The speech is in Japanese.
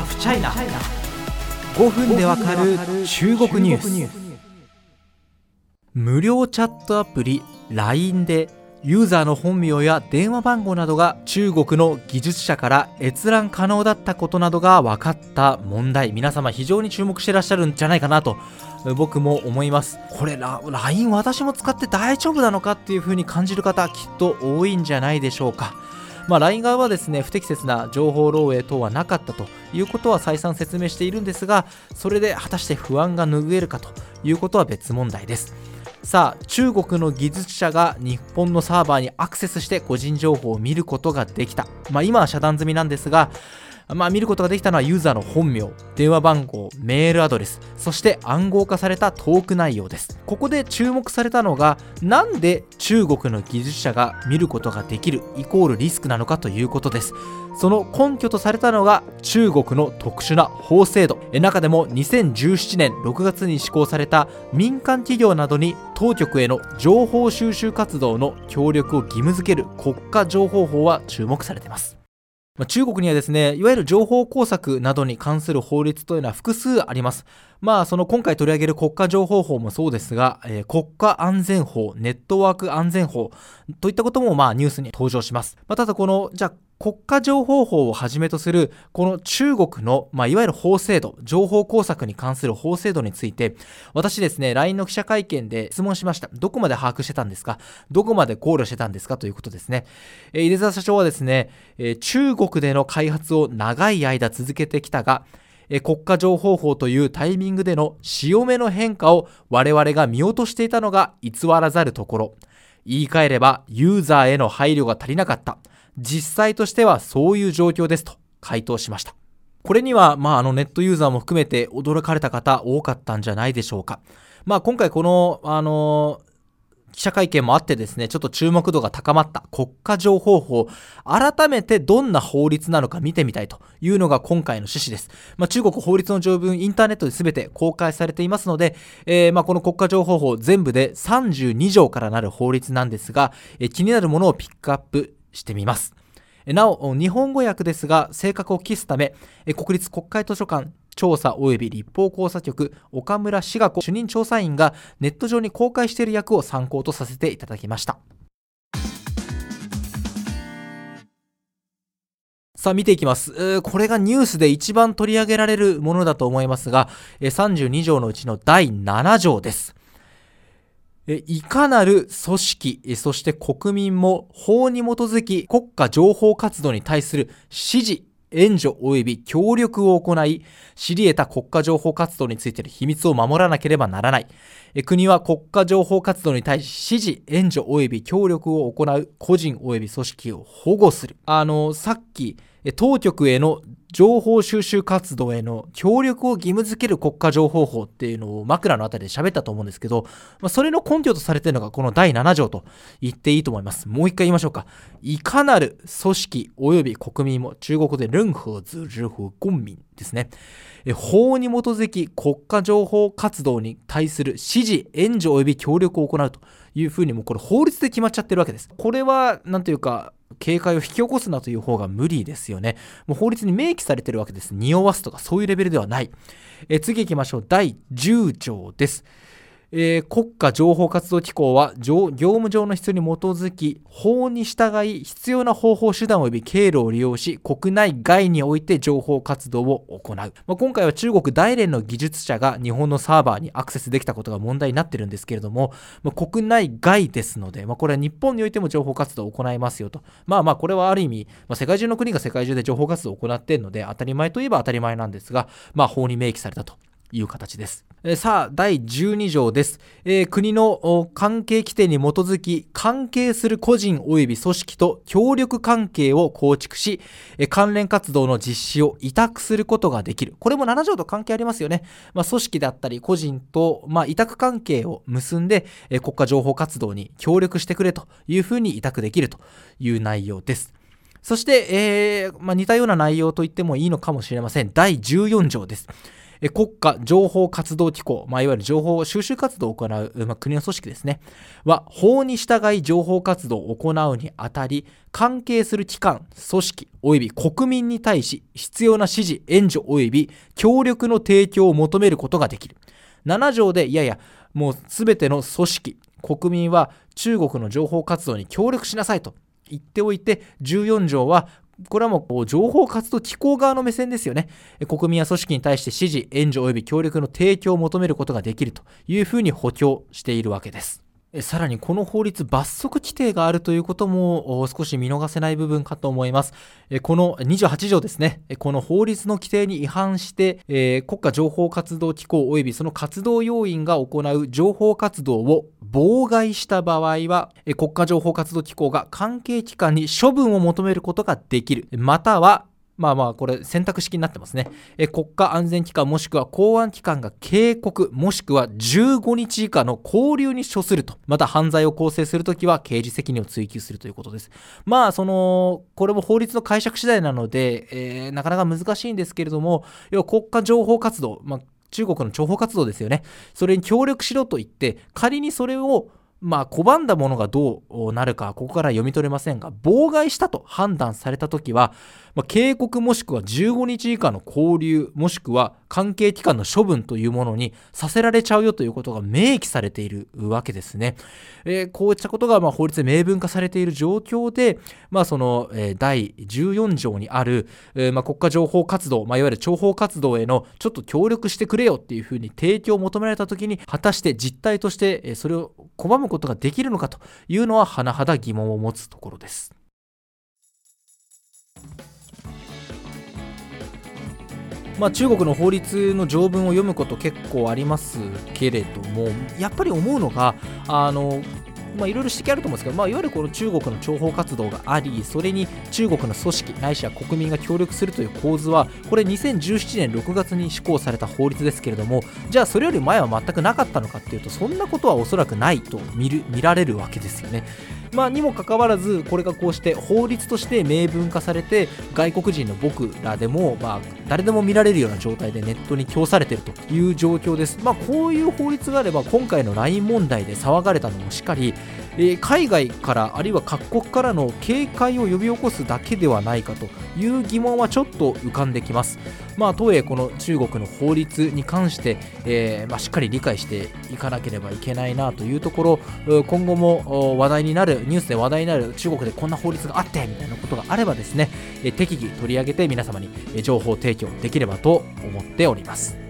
ハフチャイナ5分でわかる中国ニュース。無料チャットアプリ LINE でユーザーの本名や電話番号などが中国の技術者から閲覧可能だったことなどが分かった問題。皆様非常に注目してらっしゃるんじゃないかなと僕も思います。これ LINE 私も使って大丈夫なのかっていう風に感じる方きっと多いんじゃないでしょうか。まあ、LINE 側はですね不適切な情報漏洩等はなかったということは再三説明しているんですがそれで果たして不安が拭えるかということは別問題です。さあ中国の技術者が日本のサーバーにアクセスして個人情報を見ることができた、まあ、今は遮断済みなんですがまあ、見ることができたのはユーザーの本名、電話番号、メールアドレス、そして暗号化されたトーク内容です。ここで注目されたのが、なんで中国の技術者が見ることができるイコールリスクなのかということです。その根拠とされたのが中国の特殊な法制度。中でも2017年6月に施行された民間企業などに当局への情報収集活動の協力を義務付ける国家情報法は注目されています。まあ、中国にはですね、いわゆる情報工作などに関する法律というのは複数あります。まあ、その今回取り上げる国家情報法もそうですが、えー、国家安全法、ネットワーク安全法といったこともまあニュースに登場します。まあ、ただこの、じゃあ国家情報法をはじめとするこの中国の、まあ、いわゆる法制度、情報工作に関する法制度について、私ですね、LINE の記者会見で質問しました。どこまで把握してたんですか？どこまで考慮してたんですか？ということですね。えー、井出沢社長はですね、えー、中国での開発を長い間続けてきたが、国家情報法というタイミングでの潮目の変化を我々が見落としていたのが偽らざるところ。言い換えればユーザーへの配慮が足りなかった。実際としてはそういう状況ですと回答しました。これには、まあ、あのネットユーザーも含めて驚かれた方多かったんじゃないでしょうか。まあ、今回この、あの記者会見もあってですね、ちょっと注目度が高まった国家情報法、改めてどんな法律なのか見てみたいというのが今回の趣旨です。まあ、中国法律の条文、インターネットで全て公開されていますので、えー、まあこの国家情報法全部で32条からなる法律なんですが、えー、気になるものをピックアップしてみます。なお、日本語訳ですが、正確を期すため、国立国会図書館調査及び立法考察局岡村志賀子主任調査員がネット上に公開している訳を参考とさせていただきました。さあ見ていきます。これがニュースで一番取り上げられるものだと思いますが、32条のうちの第7条です。いかなる組織、そして国民も法に基づき国家情報活動に対する指示、援助及び協力を行い、知り得た国家情報活動についての秘密を守らなければならない。国は国家情報活動に対し指示、援助及び協力を行う個人及び組織を保護する。あの、さっき、当局への情報収集活動への協力を義務付ける国家情報法っていうのを枕のあたりで喋ったと思うんですけど、まあ、それの根拠とされてるのがこの第7条と言っていいと思います。もう一回言いましょうか。いかなる組織及び国民も中国で任何自治法公民ですね。法に基づき国家情報活動に対する指示、援助及び協力を行うというふうにもこれ法律で決まっちゃってるわけです。これは、なんというか、警戒を引き起こすなという方が無理ですよね。もう法律に明記されてるわけです。匂わすとかそういうレベルではない。え次行きましょう。第10条です。えー、国家情報活動機構は業務上の必要に基づき法に従い必要な方法手段及び経路を利用し国内外において情報活動を行う、まあ、今回は中国大連の技術者が日本のサーバーにアクセスできたことが問題になってるんですけれども、まあ、国内外ですので、まあ、これは日本においても情報活動を行いますよと。まあまあこれはある意味、まあ、世界中の国が世界中で情報活動を行っているので当たり前といえば当たり前なんですが、まあ、法に明記されたと。いう形です。さあ、第12条です。えー、国の関係規定に基づき、関係する個人及び組織と協力関係を構築し、関連活動の実施を委託することができる。これも7条と関係ありますよね。まあ、組織だったり個人と、まあ、委託関係を結んで、え国家情報活動に協力してくれというふうに委託できるという内容です。そして、えーまあ、似たような内容と言ってもいいのかもしれません。第14条です。国家情報活動機構、まあ、いわゆる情報収集活動を行う、まあ、国の組織ですね、は、法に従い情報活動を行うにあたり、関係する機関、組織及び国民に対し、必要な指示、援助及び協力の提供を求めることができる。7条で、いやいや、もうすべての組織、国民は中国の情報活動に協力しなさいと言っておいて、14条はこれはもう情報活動機構側の目線ですよね。国民や組織に対して支持、援助及び協力の提供を求めることができるというふうに補強しているわけです。さらにこの法律罰則規定があるということも少し見逃せない部分かと思います。この28条ですね、この法律の規定に違反して、国家情報活動機構及びその活動要員が行う情報活動を妨害した場合は、国家情報活動機構が関係機関に処分を求めることができる。または、まあまあ、これ選択式になってますね。え国家安全機関もしくは公安機関が警告もしくは15日以下の拘留に処すると。また犯罪を構成するときは刑事責任を追及するということです。まあ、その、これも法律の解釈次第なので、えー、なかなか難しいんですけれども、要は国家情報活動、まあ、中国の諜報活動ですよね。それに協力しろと言って、仮にそれをまあ、拒んだものがどうなるか、ここから読み取れませんが、妨害したと判断されたときは、まあ、警告もしくは15日以下の拘留、もしくは関係機関の処分というものにさせられちゃうよということが明記されているわけですね。えー、こういったことがま法律で明文化されている状況で、まあ、その、第14条にある、え、ま、国家情報活動、まあ、いわゆる諜報活動へのちょっと協力してくれよっていうふうに提供を求められたときに、果たして実態としてそれを拒むことができるのかというのは甚だ疑問を持つところです。まあ、中国の法律の条文を読むこと結構ありますけれどもやっぱり思うのがあのまあ、いろいろ指摘あると思うんですけど、まあ、いわゆるこの中国の諜報活動があり、それに中国の組織、ないしは国民が協力するという構図は、これ2017年6月に施行された法律ですけれども、じゃあそれより前は全くなかったのかっていうと、そんなことはおそらくないと見る見られるわけですよね。まあ、にもかかわらずこれがこうして法律として明文化されて外国人の僕らでも、まあ、誰でも見られるような状態でネットに供されているという状況です、まあ、こういう法律があれば今回の LINE 問題で騒がれたのもしっかりえー、海外からあるいは各国からの警戒を呼び起こすだけではないかという疑問はちょっと浮かんできます。まあ、とはいえこの中国の法律に関して、えー、まあ、しっかり理解していかなければいけないなというところ今後も話題になるニュースで話題になる中国でこんな法律があってみたいなことがあればですね適宜取り上げて皆様に情報提供できればと思っております。